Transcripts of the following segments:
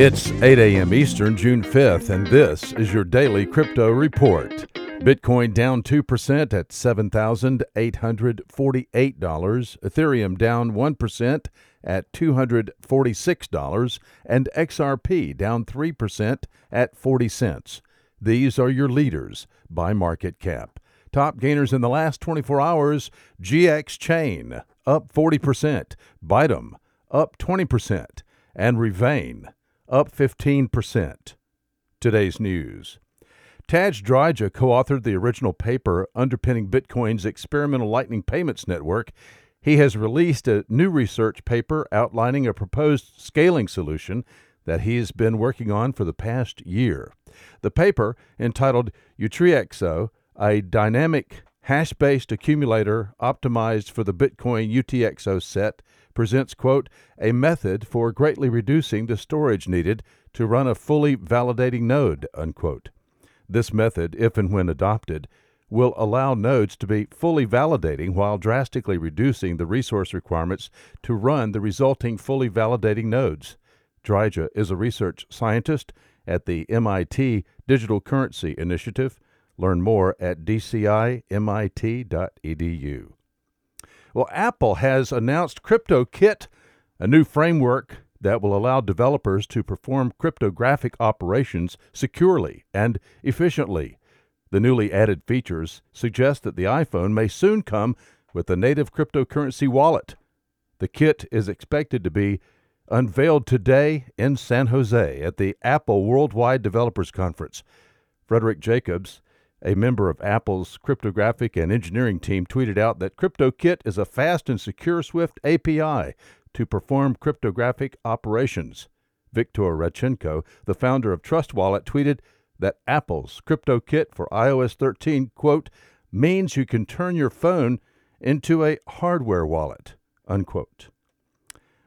It's 8 a.m. Eastern, June 5th, and this is your daily crypto report. Bitcoin down 2% at $7,848. Ethereum down 1% at $246. And XRP down 3% at 40 cents. These are your leaders by market cap. Top gainers in the last 24 hours GX Chain up 40%, Bytom up 20%, and Revain up 15%. Today's news. Tadge Dryja co authored the original paper underpinning Bitcoin's experimental Lightning Payments Network. He has released a new research paper outlining a proposed scaling solution that he has been working on for the past year. The paper, entitled Utreexo, a dynamic hash based accumulator optimized for the Bitcoin UTXO set, presents, quote, a method for greatly reducing the storage needed to run a fully validating node, unquote. This method, if and when adopted, will allow nodes to be fully validating while drastically reducing the resource requirements to run the resulting fully validating nodes. Dryja is a research scientist at the MIT Digital Currency Initiative. Learn more at dcimit.edu. Well, Apple has announced CryptoKit, a new framework that will allow developers to perform cryptographic operations securely and efficiently. The newly added features suggest that the iPhone may soon come with a native cryptocurrency wallet. The kit is expected to be unveiled today in San Jose at the Apple Worldwide Developers Conference. Frederick Jacobs, a member of Apple's cryptographic and engineering team tweeted out that CryptoKit is a fast and secure Swift API to perform cryptographic operations. Viktor Radchenko, the founder of Trust Wallet, tweeted that Apple's CryptoKit for iOS 13, quote, means you can turn your phone into a hardware wallet, unquote.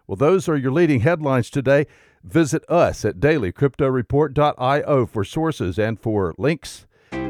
Well, those are your leading headlines today. Visit us at dailycryptoreport.io for sources and for links